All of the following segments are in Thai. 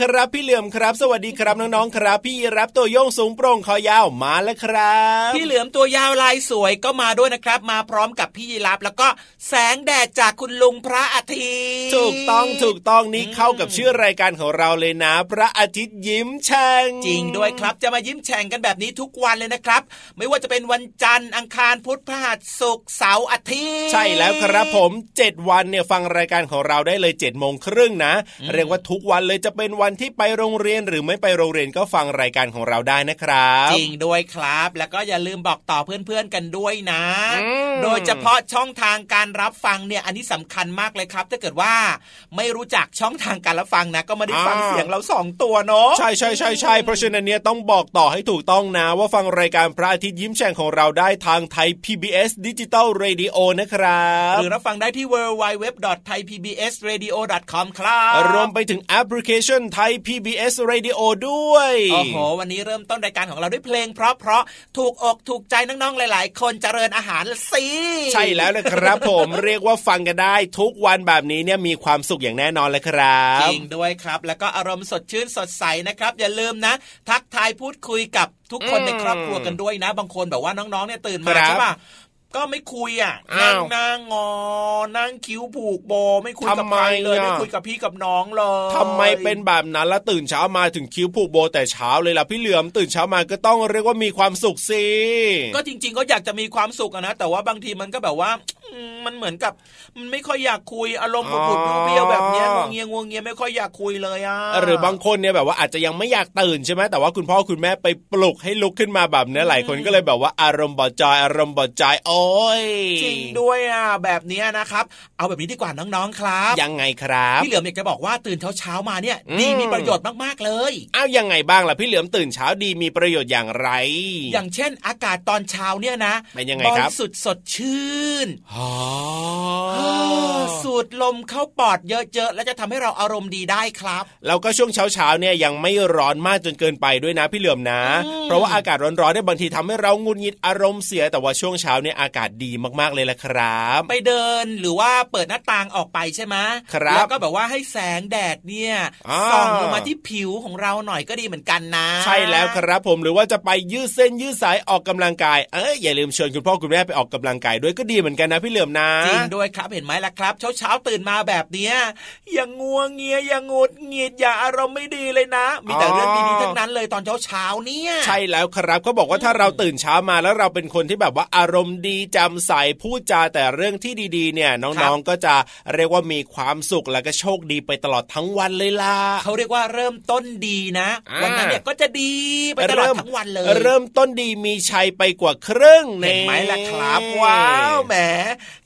ครับพี่เหลือมครับ สวัสดีครับน้องๆครับ พี่รับตัวโยงสูงโปร่งคอยาวมาแล้วครับ พี่เหลือมตัวยาวลายสวยก็มาด้วยนะครับ มาพร้อมกับพี่ยีรับแล้วก็ แสงแดดจากคุณลุงพระอาทิตย์ถูกต้องถูกต้องนี้เข้ากับชื่อรายการของเราเลยนะ พระอาทิตย์ยิ้มแฉ่งจริงด้วยครับจะมายิ้มแฉ่งกันแบบนี้ทุกวันเลยนะครับ ไม่ว่าจะเป็นวันจันทร์อังคารพุธพฤหัสศุกร์เสาร์อาทิตย์ใช่แล้วครับผม 7 วันเนี่ยฟังรายการของเราได้เลยเจ็ดโมงครึ่งนะ เรียกว่าทุกวันเลยจะเป็นวันที่ไปโรงเรียนหรือไม่ไปโรงเรียนก็ฟังรายการของเราได้นะครับ จริงด้วยครับ แล้วก็อย่าลืมบอกต่อเพื่อนๆกันด้วยนะ โดยเฉพาะช่องทางการรับฟังเนี่ยอันนี้สำคัญมากเลยครับ ถ้าเกิดว่าไม่รู้จักช่องทางการรับฟังนะ ก็ไม่ได้ฟังเสียงเราสองตัวเนาะใช่ใช่ใช่ใช่เพราะฉะนั้นเนี่ยต้องบอกต่อให้ถูกต้องนะ ว่าฟังรายการพระอาทิตย์ยิ้มแฉ่งของเราได้ทางไทย PBS ดิจิตอลเรดิโอนะครับหรือรับฟังได้ที่ www.thaipbsradio.com ครับรวมไปถึงแอปพลิเคชันไทย PBS Radio ด้วยโอ้โหวันนี้เริ่มต้นรายการของเราด้วยเพลง เพราะเพราะถูกอกถูกใจน้องๆหลาย ๆ คนเจริญอาหารสิใช่แล้วเลยครับผมเรียกว่าฟังกันได้ทุกวันแบบนี้เนี่ยมีความสุขอย่างแน่นอนเลยครับจริงด้วยครับ แล้วก็อารมณ์สดชื่นสดใสนะครับ อย่าลืมนะ ทักทายพูดคุยกับทุกคนในครอบครัวกันด้วยนะ บางคนแบบว่าน้องๆเนี่ยตื่นมาใช่ป่ะก็ไม่คุยอะนั่งนั่งงอ นั่งคิ้วผูกโบ ไม่คุยกับใครเลยไม่คุยกับพี่กับน้องเลยทำไมเป็นแบบนั้นแล้วตื่นเช้ามาถึงคิ้วผูกโบแต่เช้าเลยล่ะพี่เหลือมตื่นเช้ามาก็ต้องเรียกว่ามีความสุขสิก็จริง ๆ ก็อยากจะมีความสุขนะแต่ว่าบางทีมันก็แบบว่ามันเหมือนกับ มันไม่ค่อยอยากคุยอารมณ์บุบๆเบี้ยวแบบนี้งวงเงียงวงเงียไม่ค่อยอยากคุยเลยอะหรือบางคนเนี่ยแบบว่าอาจจะยังไม่อยากตื่นใช่ไหมแต่ว่าคุณพ่อคุณแม่ไปปลุกให้ลุกขึ้นมาแบบนี้หลายคนก็เลยแบบว่าอารมณ์บอดจอยอารมณ์บอดใจโอ้ยจริงด้วยอะแบบนี้นะครับ เอาแบบนี้ดีกว่าน้องๆครับ ยังไงครับพี่เหลือมอยากจะบอกว่าตื่นเช้าๆมาเนี่ย ดีมีประโยชน์มากๆเลยอ้าวยังไงบ้างล่ะพี่เหลือมตื่นเช้าดีมีประโยชน์อย่างไร อย่างเช่นอากาศตอนเช้าเนี่ยนะเป็นยังไงครับสุดสดชื่นอ๋อสูดลมเข้าปอดเยอะๆ แล้วจะทำให้เราอารมณ์ดีได้ครับ แล้วก็ช่วงเช้าๆเนี่ยยังไม่ร้อนมากจนเกินไปด้วยนะพี่เหลือมนะ เพราะว่าอากาศร้อนๆได้บางทีทำให้เรางุนงิดอารมณ์เสียแต่ว่าช่วงเช้าเนี่ยอากาศดีมากๆเลยละครับ ไปเดินหรือว่าเปิดหน้าต่างออกไปใช่ไหมครับแล้วก็แบบว่าให้แสงแดดเนี่ยอ่าส่องลงมาที่ผิวของเราหน่อยก็ดีเหมือนกันนะ ใช่แล้วครับผมหรือว่าจะไปยืดเส้นยืดสายออกกำลังกายเอ้ยอย่าลืมเชิญคุณพ่อคุณแม่ไปออกกำลังกายด้วยก็ดีเหมือนกันนะพี่เหลือมนะจริงด้วยครับเห็นไหมล่ะครับ เช้าเช้าๆตื่นมาแบบเนี้ยอย่างงัวงเงียอย่างงุดหงิดอย่าอารมณ์ไม่ดีเลยนะ มีแต่เรื่องดีๆทั้งนั้นเลยตอนเช้าเช้าๆเนี่ยใช่แล้วครับเขาบอกว่าถ้าเราตื่นเช้ามาแล้วเราเป็นคนที่แบบว่าอารมณ์ดีแจำใสพูดจาแต่เรื่องที่ดีๆ เนี่ยน้องๆก็จะเรียกว่ามีความสุขแล้วก็โชคดีไปตลอดทั้งวันเลยล่ะเขาเรียกว่าเริ่มต้นดีนะอ่าวันนั้นเนี่ยก็จะดีไปตลอดทั้งวันเลย เริ่มต้นดีมีชัยไปกว่าครึ่งเห็นไหมล่ะครับว้าวแหม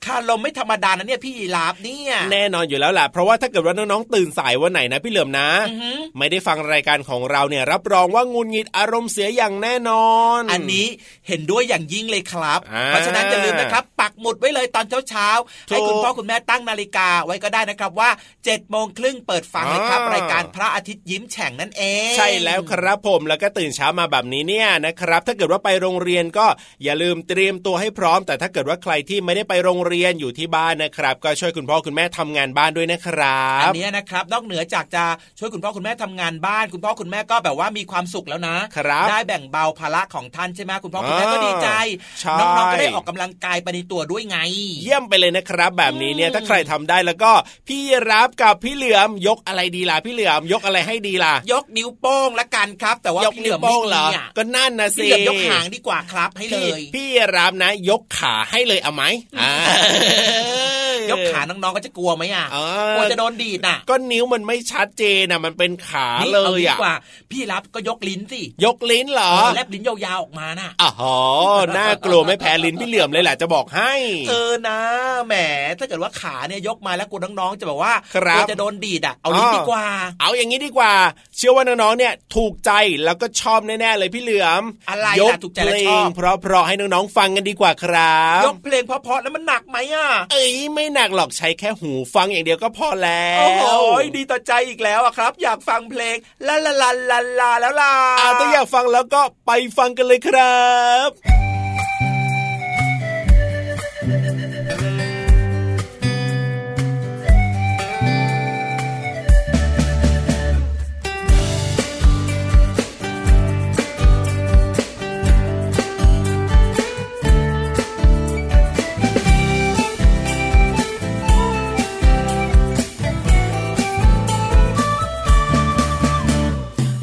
คาลมไม่ธรรมดานะเนี่ยพี่ยีราฟเนี่ยแน่นอนอยู่แล้วแหละเพราะว่าถ้าเกิดว่าน้องๆตื่นสายวันไหนนะพี่เหลือมนะอือหือไม่ได้ฟังรายการของเราเนี่ยรับรองว่างุนงิดอารมณ์เสียอย่างแน่นอน อันนี้เห็นด้วยอย่างยิ่งเลยครับอ่าเพราะฉะนั้นอย่าลืมนะครับ ปักหมุดไว้เลยตอนเช้าๆถูกให้คุณพ่อคุณแม่ตั้งนาฬิกาไว้ก็ได้นะครับว่า7จ็ดโมงครึ่งเปิดฟังเลยครับอ่ารรายการพระอาทิตย์ยิ้มแฉ่งนั่นเอง ใช่แล้วครับผมแล้วก็ตื่นเช้ามาแบบนี้เนี่ยนะครับ ถ้าเกิดว่าไปโรงเรียนก็อย่าลืมเตรียมตัวให้พร้อม แต่ถ้าเกิดว่าใครที่ไม่ได้ไปโรงเรียนอยู่ที่บ้านนะครับ ก็ช่วยคุณพ่อคุณแม่ทำงานบ้านด้วยนะครัอับนเนี้ยนะครับนอกเหนือจากจะช่วยคุณพ่อคุณแม่ทำงานบ้าน คุณพ่อคุณแม่ก็แบบว่ามีความสุขแล้วนะครับได้แบ่งเบาภาระของท่านใช่ไหมคุณพ่อคุณแม่ก็ดีใจใช่น้องๆก็ได้ออกกำลังกายไปในตัวด้วยไง เยี่ยมไปเลยนะครับ แบบนี้เนี่ยถ้าใครทำได้แล้วก็พี่รับกับพี่เหลือมยกอะไรดีล่ะพี่เหลือมยกอะไรให้ดีล่ะ ยกนิ้วโป้งละกันครับ แต่ว่ายกพี่เหลืนิ้อวมโป้ไม่งเหรมีออะก็นั่นนะสิพี่เหลือมยกหางดีกว่าครับให้เลย พี่พี่รับนะ ยกขาให้เลยเอาไหมอ่ายกขาน้องๆก็จะกลัวไหมอะเออกลัวจะโดนดีดอะ ก็นิ้วมันไม่ชัดเจนนะมันเป็นขานี่เลเอายดีอะกว่า พี่รับก็ยกลิ้นสิ ยกลิ้นเหรอเออแลบลิ้นยาวๆออกมาน่ะอ๋อน่ากลัวไม่แพ้ลิ้นพี่เหลือมเลยแหละจะบอกให้เออนะแหมถ้าเกิดว่าขาเนี่ยยกมาแล้วกลัวน้องๆจะแบบว่าครับกลัวจะโดนดีดอะเอาลิ้นอ๋อดีกว่า เอาอย่างนี้ดีกว่า เชื่อว่าน้องๆเนี่ยถูกใจแล้วก็ชอบแน่ๆเลยพี่เหลือมอะไรยกล่ะถูกใจเพและลชองบเพราะๆให้น้องๆฟังกันดีกว่าครับ ยกเพลงเพราะๆแล้วมันหนักไหมอะ เอ้ยไม่หนักหรอกใช้แค่หูฟังอย่างเดียวก็พอแล้วโอ้โหดีต่อใจอีกแล้วอะครับ อยากฟังเพลงลาลาลาลาลาแล้วล่ะอ่าถ้าอยากฟังแล้วก็ไปฟังกันเลยครับ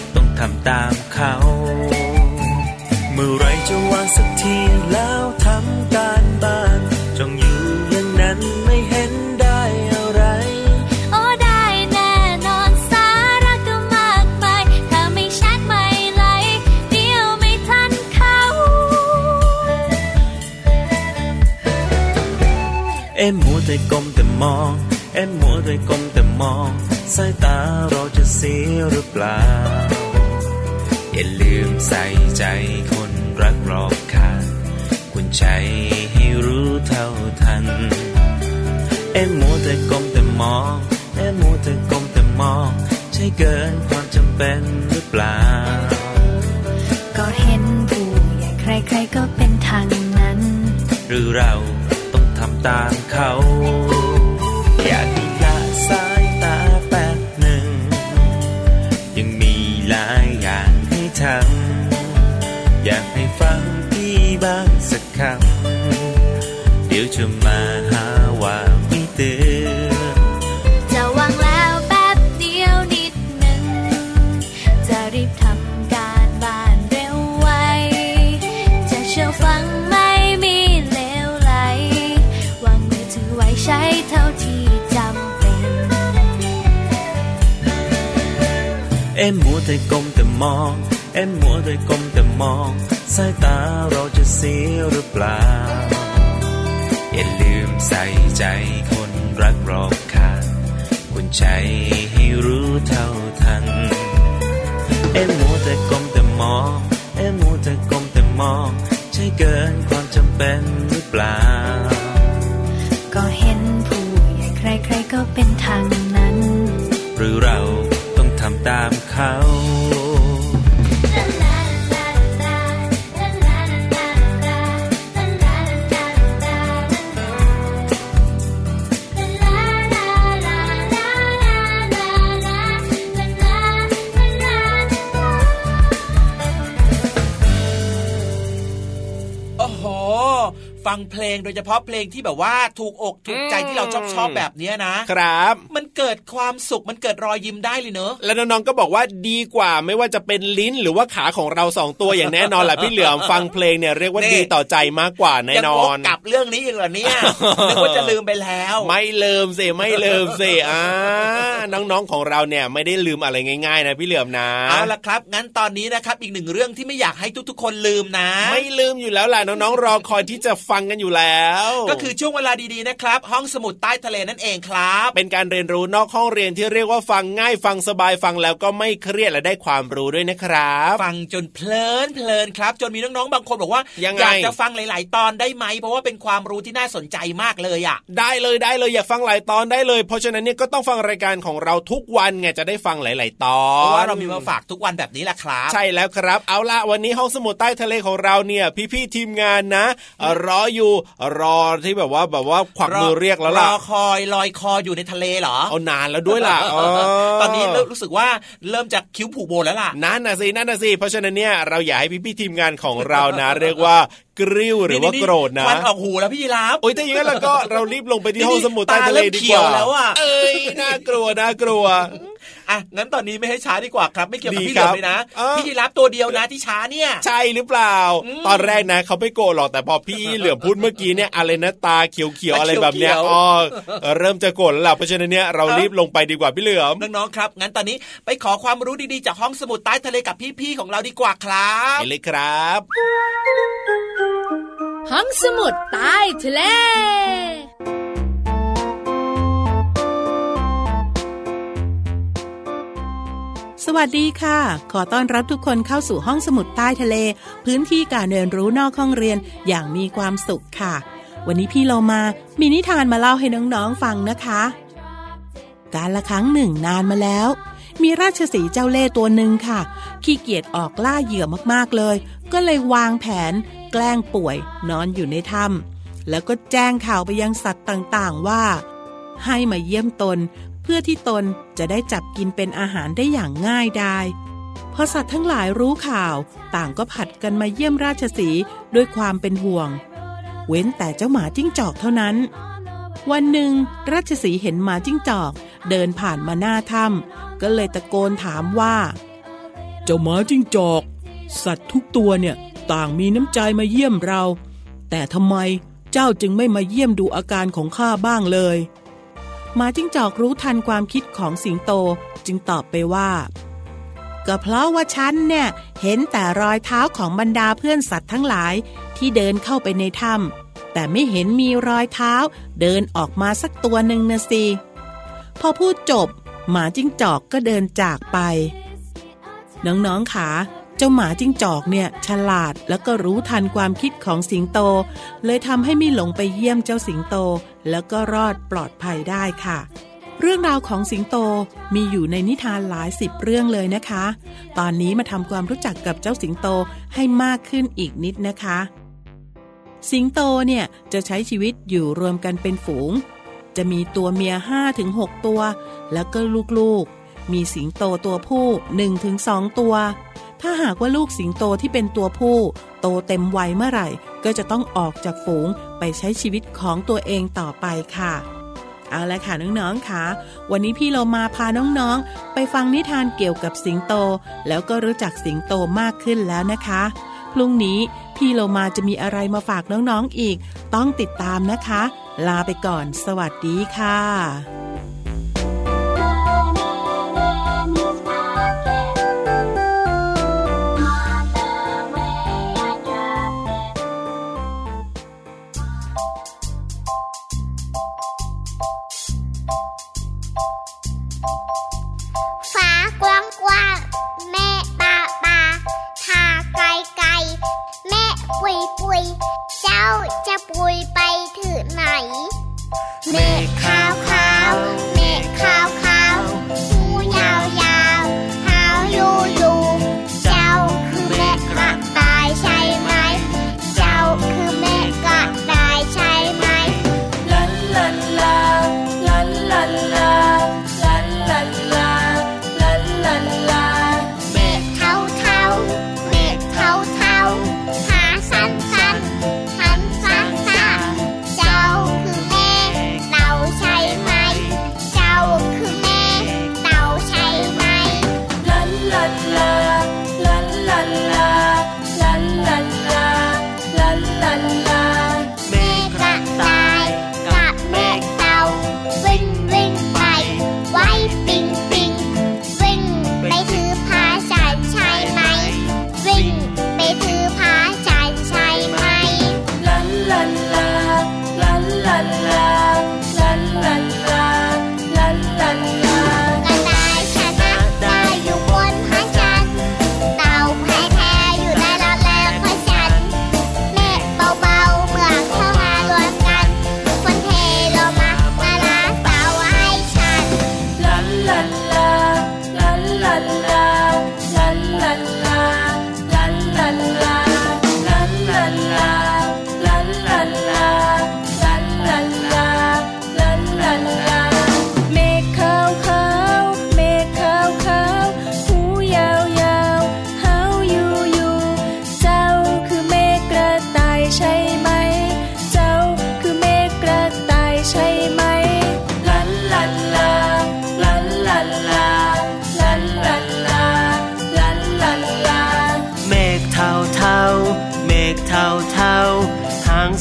ง ทำตามเขา เมื่อไรจะวางสักทีแล้วทำการบ้านจ้องอยู่อย่างนั้นไม่เห็นได้อะไร โอ้ได้แน่นอนสาระก็มากมายถ้าไม่ชัดไม่ไหลเดียวไม่ทันเขา เอ็มมัวแต่ก้มแต่มอง เอ็มมัวแต่ก้มแต่มองสายตาเราจะเสียหรือเปล่า อย่าลืมใส่ใจคนรักรอบค่างคุณใจให้รู้เท่าทัน เอ็มมัวแต่ก้มแต่มอง เอ็มมัวแต่ก้มแต่มอง ใช่เกินความจำเป็นหรือเปล่า ก็เห็นผู้ใหญ่ใครๆก็เป็นทางนั้น หรือเราต้องทำตามเขา อยาก มแต่มอง เอ็มมัวแต่ก้มแต่มอง สายตาเราจะเสียหรือเปล่า อย่าลืมใส่ใจคนรักรอบค่างคุณใจให้รู้เท่าทัน เอ็มมัวแต่ก้มแต่มอง เอ็มมัวแต่ก้มแต่มอง ใช่เกินความจำเป็นหรือเปล่า ก็เห็นผู้ใหญ่ใครๆก็เป็นทางนั้น หรือเรา ฟังเพลงโดยเฉพาะเพลงที่แบบว่าถูกอกถูกใจที่เราชอบชอบแบบเนี้ยนะครับ มันเกิดความสุขมันเกิดรอยยิ้มได้เลยเนอะแล้วน้องๆก็บอกว่าดีกว่าไม่ว่าจะเป็นลิ้นหรือว่าขาของเราสองตัวอย่างแน่นอนแหละพี่เหลือมฟังเพลงเนี่ยเรียกว่านี่ดีต่อใจมากกว่าแน่นอนยังวกกลับเรื่องนี้อีกเหรอเนี่ยนึกว่าจะลืมไปแล้ว ไม่ลืมสิไม่ลืมสิอ่าน้องๆของเราเนี่ยไม่ได้ลืมอะไรง่ายๆนะพี่เหลือมนะเอาละครับงั้นตอนนี้นะครับอีกหนึ่งเรื่องที่ไม่อยากให้ทุกๆ คนลืมนะ ไม่ลืมอยู่แล้วแหละน้องๆรอคอยที่จะฟังกันอยู่แล้ว ก็คือช่วงเวลาดีๆนะครับ ห้องสมุดใต้ทะเลนั่นเองครับ เป็นการเรียนรู้นอกห้องเรียนที่เรียกว่าฟังง่ายฟังสบายฟังแล้วก็ไม่เครียดและได้ความรู้ด้วยนะครับ ฟังจนเพลินเพลินครับ จนมีน้องๆบางคนบอกว่ายังไงอยากจะฟังหลาย ๆ ตอนได้ไหม เพราะว่าเป็นความรู้ที่น่าสนใจมากเลยอะ ได้เลยได้เลยอยากฟังหลายตอนได้เลย เพราะฉะนั้นเนี่ยก็ต้องฟังรายการของเราทุกวันไงจะได้ฟังหลาย ๆ ตอเพราะนว่าเรามีมาฝากทุกวันแบบนี้แหละครับ ใช่แล้วครับ เอาละวันนี้ห้องสมุดใต้ทะเลของเราเนี่ย พี่ๆทีมงานนะเอ่อรออยู่รอที่แบบว่าแบบว่าขวักมือเรียกแล้วล่ะรอคอยลอยคออยู่ในทะเลเหรอเอานานแล้วด้วยล่ะเตอนนี้เริ่มรู้สึกว่าเริ่มจากคิ้วผูกโบแล้วล่ะนั่นน่ะสินั่นน่ะสิเพราะฉะนั้นเนี่ยเราอยากให้พี่ๆทีมงานของเรานะ เรียกว่ากริ้วหรือว่าโกรธนะควันออกหูแล้วพี่ยีราฟโอ้ยถ้าอย่างนั้นเราก็เรารีบลงไปที่ห้องสมุดใต้ตาทะเลเริ่มดีเขีกยวว่าแล้วอะเอ้ยน่ากลัวน่ากลัว อะงั้นตอนนี้ไม่ให้ช้าดีกว่าครับ ไม่เกี่ยวกับดีพี่เหลือครับมเลยนะเออพี่ยีราฟตัวเดียวนะที่ช้าเนี่ย ใช่หรือเปล่าอืมตอนแรกนะเขาไม่โกรธหรอกแต่พอพี่เหลือมพูดเมื่อกี้เนี่ยอะไรนะตาเขียวๆอะไรแบบเนี้ยเขียวๆอ๋อเริ่มจะโกรธแล้วล่ะเพราะฉะนั้นเนี่ยเรารีบลงไปดีกว่าพี่เหลือมน้องๆครับงั้นตอนนี้ไปขอความรู้ดีๆจากห้องสมุดใต้ทะเลกับพี่ๆของเราดีกว่าครับไปเลยครับ ห้องสมุดใต้ทะเล สวัสดีค่ะ ขอต้อนรับทุกคนเข้าสู่ห้องสมุดใต้ทะเล พื้นที่การเรียนรู้นอกห้องเรียนอย่างมีความสุขค่ะ วันนี้พี่เรามามีนิทานมาเล่าให้น้องๆฟังนะคะ การละครั้งหนึ่งนานมาแล้ว มีราชสีเจ้าเล่ตัวหนึ่งค่ะ ขี้เกียจออกล่าเหยื่อมากๆเลย ก็เลยวางแผน แกล้งป่วย นอนอยู่ในถ้ำแล้วก็แจ้งข่าวไปยังสัตว์ต่างๆว่า ให้มาเยี่ยมตน พื่อที่ตนจะได้จับกินเป็นอาหารได้อย่างง่ายดายพอสัตว์ทั้งหลายรู้ข่าว ต่างก็ผัดกันมาเยี่ยมราชสีด้วยความเป็นห่วง เว้นแต่เจ้าหมาจิ้งจอกเท่านั้น วันหนึ่ง ราชสีเห็นหมาจิ้งจอก เดินผ่านมาหน้าถ้ำก็เลยตะโกนถามว่า เจ้าหมาจิ้งจอก สัตว์ทุกตัวเนี่ยต่างมีน้ำใจมาเยี่ยมเรา แต่ทำไมเจ้าจึงไม่มาเยี่ยมดูอาการของข้าบ้างเลย หมาจิ้งจอกรู้ทันความคิดของสิงโตจึงตอบไปว่า ก็เพราะว่าฉันเนี่ย เห็นแต่รอยเท้าของบรรดาเพื่อนสัตว์ทั้งหลายที่เดินเข้าไปในถ้ำแต่ไม่เห็นมีรอยเท้า เดินออกมาสักตัวหนึ่งนะสิพอพูดจบ หมาจิ้งจอกก็เดินจากไป น้องๆขา จ้าหมาจิ้งจอกเนี่ยฉลาดแล้วก็รู้ทันความคิดของสิงโต เลยทำให้ไม่หลงไปเยี่ยมเจ้าสิงโต แล้วก็รอดปลอดภัยได้ค่ะ เรื่องราวของสิงโตมีอยู่ในนิทานหลายสิบเรื่องเลยนะคะ ตอนนี้มาทำความรู้จักกับเจ้าสิงโตให้มากขึ้นอีกนิดนะคะ สิงโตเนี่ยจะใช้ชีวิตอยู่รวมกันเป็นฝูง จะมีตัวเมีย5ถึง6ตัว แล้วก็ลูกๆ มีสิงโตตัวผู้1ถึง2ตัว ถ้าหากว่าลูกสิงโตที่เป็นตัวผู้ โตเต็มวัยเมื่อไหร่ ก็จะต้องออกจากฝูงไปใช้ชีวิตของตัวเองต่อไปค่ะ เอาละค่ะน้องๆค่ะ วันนี้พี่เรามาพาน้องๆ ไปฟังนิทานเกี่ยวกับสิงโต แล้วก็รู้จักสิงโตมากขึ้นแล้วนะคะ พรุ่งนี้พี่เรามาจะมีอะไรมาฝากน้องๆอีก ต้องติดตามนะคะ ลาไปก่อน สวัสดีค่ะ la la la la la.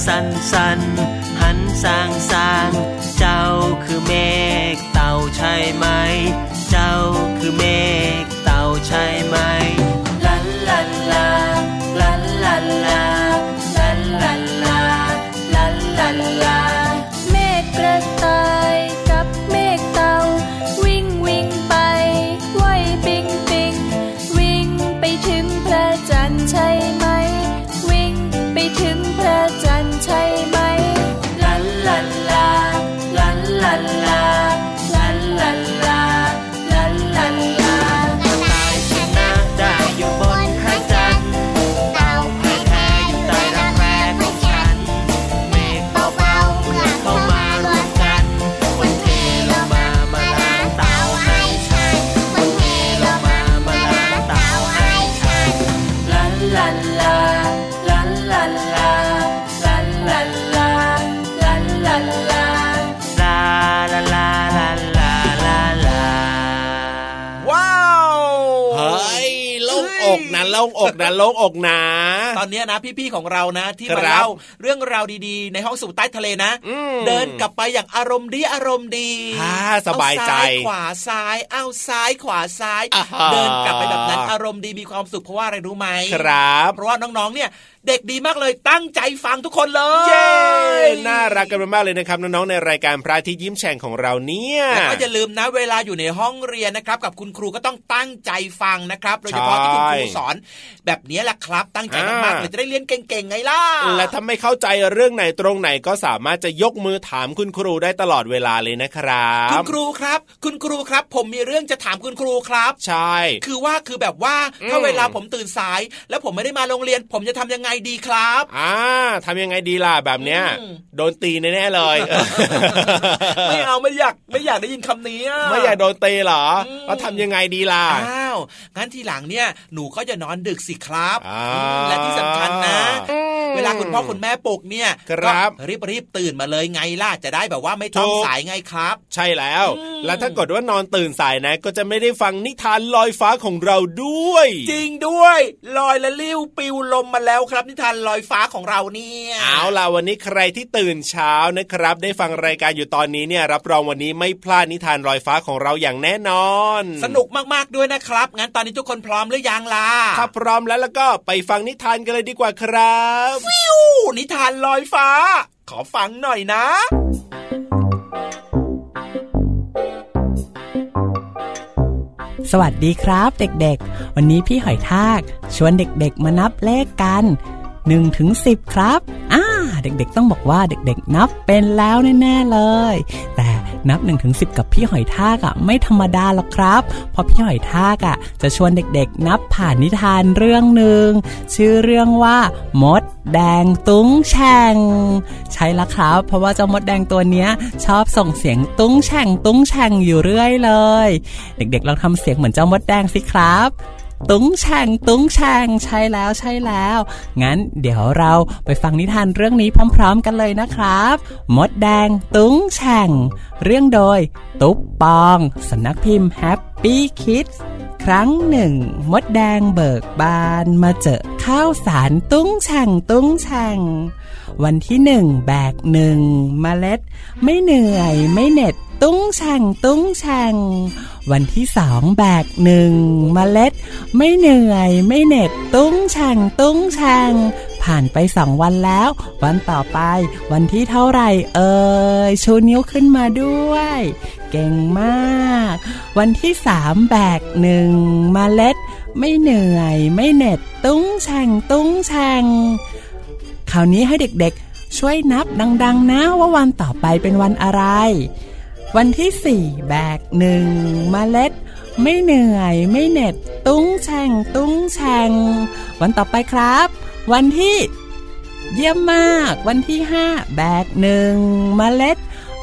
สันสันหันสางสาง เจ้าคือเมฆเต่าใช่ไหม อกนะโล่งอกนะ ตอนเนี้ยนะพี่ๆของเรานะ ที่ครัมาบเล่าเรื่องราวดีๆ ในห้องสมุดใต้ทะเลนะอืมเดินกลับไปอย่างอารมณ์ดีอารมณ์ดีอ่าสบายใจเอซ้ายขวาซ้ายเอาซ้ายขวาซ้ายอ่าฮะเดินกลับไปแบบนั้นอารมณ์ดีมีความสุขเพราะว่าอะไรรู้ไหมครับ เพราะว่าน้องๆเนี่ยเด็กดีมากเลยตั้งใจฟังทุกคนเลยเย้น่ารักกันมากๆเลยนะครับน้องๆในรายการพระอาทิตย์ยิ้มแฉ่งของเราเนี่ยแล้วก็อย่าลืมนะเวลาอยู่ในห้องเรียนนะครับ กับคุณครูก็ต้องตั้งใจฟังนะครับโดยเฉพาะที่คุณครูสอน แบบนี้แหละครับ ตั้งใจมากๆเลยจะได้เรียนเก่งๆไงล่ะและถ้าไม่เข้าใจเรื่องไหนตรงไหนก็สามารถจะยกมือถามคุณครูได้ตลอดเวลาเลยนะครับ คุณครูครับ คุณครูครับ ผมมีเรื่องจะถามคุณครูครับ ใช่ คือว่าคือแบบว่าถ้าอืมเวลาผมตื่นสาย แล้วผมไม่ได้มาโรงเรียน ผมจะทำยังไงดีครับ อ่าทำยังไงดีล่ะแบบเนี้ยอืมโดนตีแน่ๆเลย ไม่เอาไม่อยากไม่อยากได้ยินคำนี้อะไม่อยากโดนตีเหรออืมแล้วทำยังไงดีล่ะอ้าวงั้นทีหลังเนี่ยหนูก็จะนอนดึกสิครับอ่าอืมและที่สำคัญนะ เวลาคุณพ่อคุณแม่ปลุกเนี่ยครับก็รีบรีบๆตื่นมาเลยไงล่ะจะได้แบบว่าไม่ต้องถูกสายไงครับ ใช่แล้วอืมแล้วถ้าเกิดว่านอนตื่นสายนะ ก็จะไม่ได้ฟังนิทานลอยฟ้าของเราด้วย จริงด้วย ลอยละลิ้วปิวลมมาแล้วครับนิทานลอยฟ้าของเราเนี่ยเอาล่ะวันนี้ใครที่ตื่นเช้านะครับ ได้ฟังรายการอยู่ตอนนี้เนี่ยรับรองวันนี้ไม่พลาดนิทานลอยฟ้าของเราอย่างแน่นอน สนุกมากๆด้วยนะครับ งั้นตอนนี้ทุกคนพร้อมหรือยังล่ะถ้าพร้อมแล้วแล้วก็ไปฟังนิทานกันเลยดีกว่าครับฟิวนิทานลอยฟ้า ขอฟังหน่อยนะ สวัสดีครับเด็กๆ วันนี้พี่หอยทาก ชวนเด็กๆมานับเลขกัน1ถึง10 ครับอ่า เด็กๆ ต้องบอกว่าเด็กๆ นับเป็นแล้วแน่ๆเลย แต่นับ1นถึงสิกับพี่หอยทากอะ่ะไม่ธรรมดาหรอกครับ เพราะพี่หอยทากอะ่ะจะชวนเด็กๆ นับผ่านนิทานเรื่องหนึ่งชื่อเรื่องว่ามดแดงตุ้งแช่งใช่ละครับ เพราะว่าเจ้ามดแดงตัวเนี้ย ชอบส่งเสียงตุ้งแช่งตุ้งแช่งอยู่เรื่อยเลย เด็กๆลองทำเสียงเหมือนเจ้ามดแดงสิครับ ตุ้งแช่งตุ้งแช่งใช่แล้วใช่แล้ว งั้นเดี๋ยวเราไปฟังนิทานเรื่องนี้พร้อม ๆ กันเลยนะครับ มดแดงตุ้งแช่ง เรื่องโดย ตุ๊บปองสำนักพิมพ์แฮปปี้คิดส์ครั้งหนึ่ง มดแดงเบิกบานมาเจอข้าวสารตุ้งแช่งตุ้งแช่งวันที่หนึ่งแบกหนึ่งเมล็ด ไม่เหนื่อยไม่เหน็ด ตุ้งแช่งตุ้งแช่งวันที่สองแบกหนึ่งเมล็ด ไม่เหนื่อยไม่เหน็ดตุ้งแช่งตุ้งแช่งผ่านไปสองวันแล้ว วันต่อไป วันที่เท่าไหร่เอ่ยชูนิ้วขึ้นมาด้วย เก่งมาก วันที่สามแบกหนึ่งมเมล็ด ไม่เหนื่อย ไม่เหน็ดตุ้งแช่งตุ้งแช่งคราวนี้ให้เด็กๆ ช่วยนับดัง ๆ นะว่าวันต่อไปเป็นวันอะไร วันที่สี่แบกหนึ่งมเมล็ด ไม่เหนื่อยไม่เหน็ด ตุ้งแช่งตุ้งแช่งวันต่อไปครับ วันที่ เยี่ยมมาก วันที่ห้าแบกหนึ่งมเมล็ด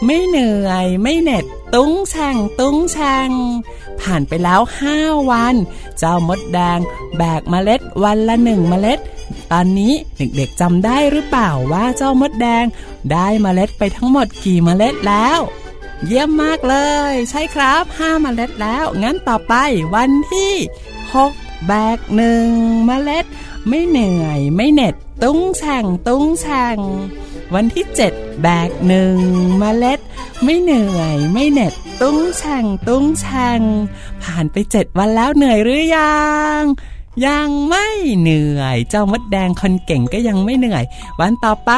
ไม่เหนื่อยไม่เหน็ด ตุ้งแช่งตุ้งแช่งผ่านไปแล้วห้าวัน เจ้ามดแดง แบกเมล็ด วันละหนึ่งเมล็ด ตอนนี้เด็กๆจำได้หรือเปล่าว่าเจ้ามดแดง ได้เมล็ดไปทั้งหมดกี่เมล็ดแล้ว เยี่ยมมากเลย ใช่ครับห้าเมล็ดแล้ว งั้นต่อไปวันที่หกแบกหนึ่งเมล็ด ไม่เหนื่อยไม่เหน็ด ตุ้งแฉ่งตุ้งแฉ่งวันที่เจ็ดแบกหนึ่งเมล็ด ไม่เหนื่อยไม่เหน็ด ตุ้งแฉ่งตุ้งแฉ่งผ่านไปเจ็ดวันแล้วเหนื่อยหรือยังยังไม่เหนื่อย เจ้ามดแดงคนเก่งก็ยังไม่เหนื่อย วันต่อไป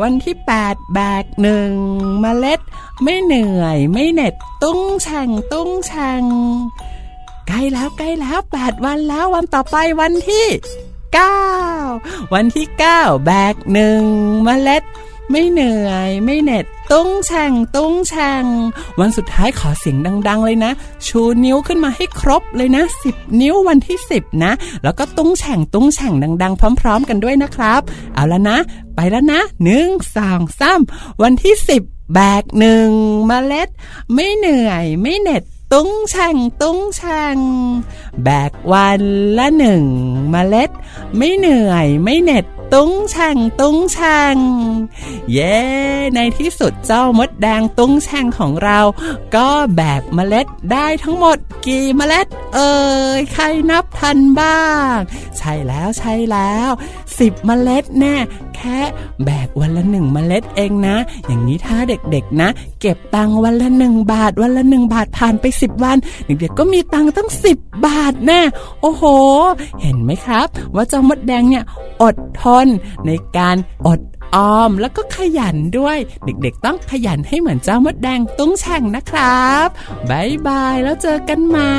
วันที่ 8 แบกหนึ่งเมล็ด ไม่เหนื่อย ไม่เหน็ดตุ้งแช่งตุ้งแช่งใกล้แล้วใกล้แล้วแปดวันแล้ววันต่อไปวันที่ 9 วันที่ 9 แบกหนึ่งเมล็ด ไม่เหนื่อย ไม่เหน็ด ตุ้งแช่งตุ้งแช่งวันสุดท้ายขอเสียงดัง ๆ เลยนะ ชูนิ้วขึ้นมาให้ครบเลยนะสิบนิ้ววันที่สิบนะ แล้วก็ตุ้งแช่งตุ้งแช่งดัง ๆ พร้อม ๆ กันด้วยนะครับ เอาแล้วนะ ไปแล้วนะหนึ่งสองสามวันที่สิบแบกหนึ่งเมล็ด ไม่เหนื่อยไม่เหน็ด ตุ้งแช่งตุ้งแช่งแบกวันละหนึ่งเมล็ด ไม่เหนื่อยไม่เหน็ดตุ้งแช่งตุ้งแช่งเย้ ในที่สุดเจ้ามดแดงตุ้งแช่งของเรา ก็แบกเมล็ดได้ทั้งหมดกี่เมล็ด เอ่ยใครนับทันบ้าง ใช่แล้วใช่แล้วสิบเมล็ดแน่ แค่แบกวันละหนึ่งเมล็ดเองนะ อย่างนี้ถ้าเด็กๆนะ เก็บตังวันละหนึ่งบาท วันละหนึ่งบาทผ่านไปสิบวันเด็กๆก็มีตังตั้งสิบบาทแน่โอ้โห เห็นไหมครับ ว่าเจ้ามดแดงเนี่ยอดทนในการอดออมแล้วก็ขยันด้วย เด็กๆ ต้องขยันให้เหมือนเจ้ามดแดงตุ้งแช่งนะครับบายบายแล้วเจอกันใหม่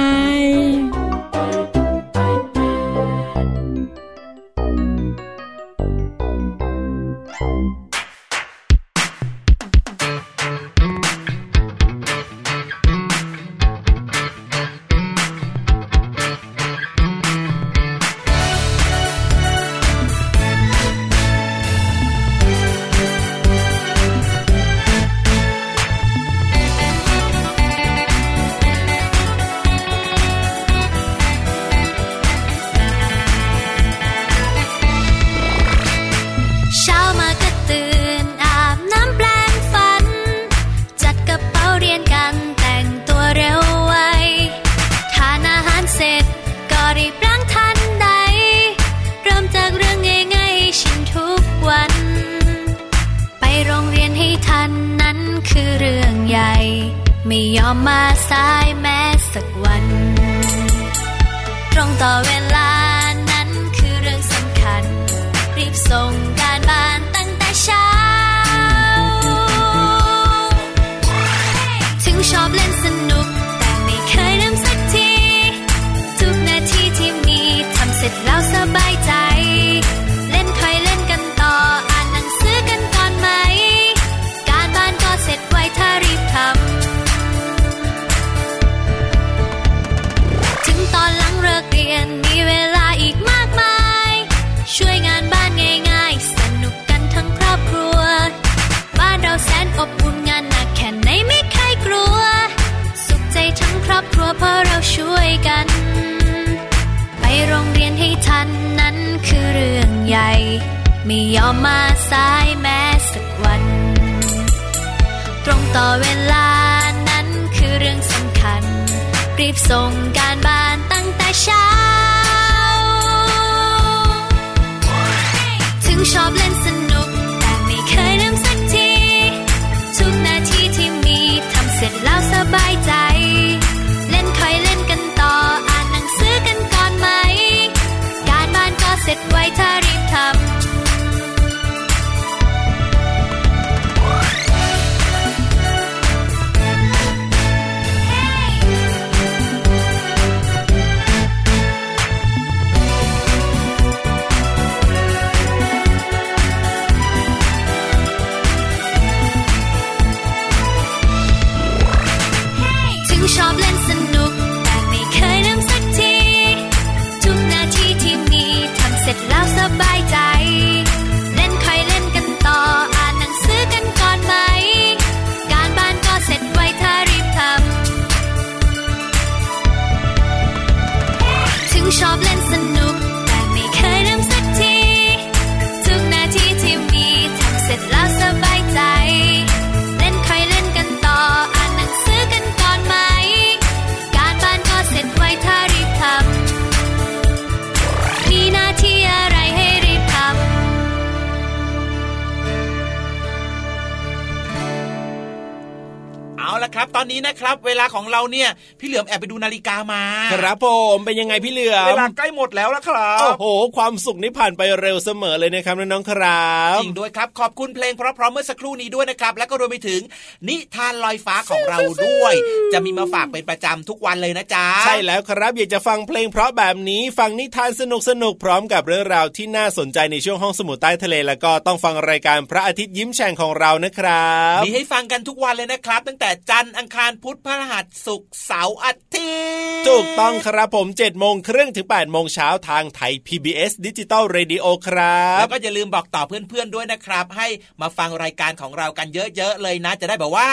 นนี้นะครับเวลาของเราเนี่ยพี่เหลือมแอบไปดูนาฬิกามา ครับผมเป็นยังไงพี่เหลือมเวลาใกล้หมดแล้วละครัโอ้บโห ความสุขนี่ผ่านไปเร็วเสมอเลยนะครับน้องๆครับจริงด้วยครับขอบคุณเพลงเพราะๆเมื่อสักครู่นี้ด้วยนะครับ แล้วก็รวมไปถึงนิทานลอยฟ้าของเราด้วย จะมีมาฝากเป็นประจำทุกวันเลยนะจ๊ะใช่แล้วครับอยากจะฟังเพลงเพราะแบบนี้ฟังนิทานสนุกสนุกๆพร้อมกับเรื่องราวที่น่าสนใจในช่วงห้องสมุดใต้ทะเล แล้วก็ต้องฟังรายการพระอาทิตย์ยิ้มแฉ่งของเรานะครับมีให้ฟังกันทุกวันเลยนะครับ ตั้งแต่จันทร์อังคารพุธพฤหัสศุกร์เสาร์อาทิตย์ถูกต้องครับผมเจ็ดโมงครึ่งถึงแปดโมงเช้าทางไทย PBS ดิจิตอลเรดิโอครัแล้บวก็อย่าลืมบอกต่อเพื่อนๆด้วยนะครับ ให้มาฟังรายการของเรากันเยอะๆเลยนะ จะได้แบบว่า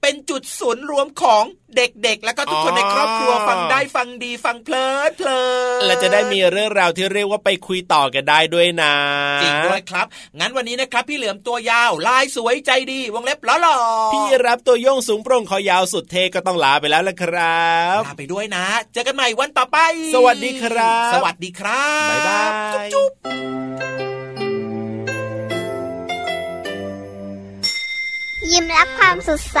เป็นจุดศูนย์รวมของ เด็กๆ แล้วก็ทุกคนในครอบครัวฟังได้ฟังดีฟังเพลินเพลินและจะได้มีเรื่องราวที่เรียกว่าไปคุยต่อกันได้ด้วยนะ จริงด้วยครับ งั้นวันนี้นะครับ พี่เหลือมตัวยาวลายสวยใจดีวงเล็บล้อหล่อพี่รับตัวโยงสูงโปร่งคอยาวสุดเทก็ต้องลาไปแล้วละครับลาไปด้วยนะ เจอกันใหม่วันต่อไป สวัสดีครับ สวัสดีครับบ๊ายบายจุ๊บยิ้มรับความสดใส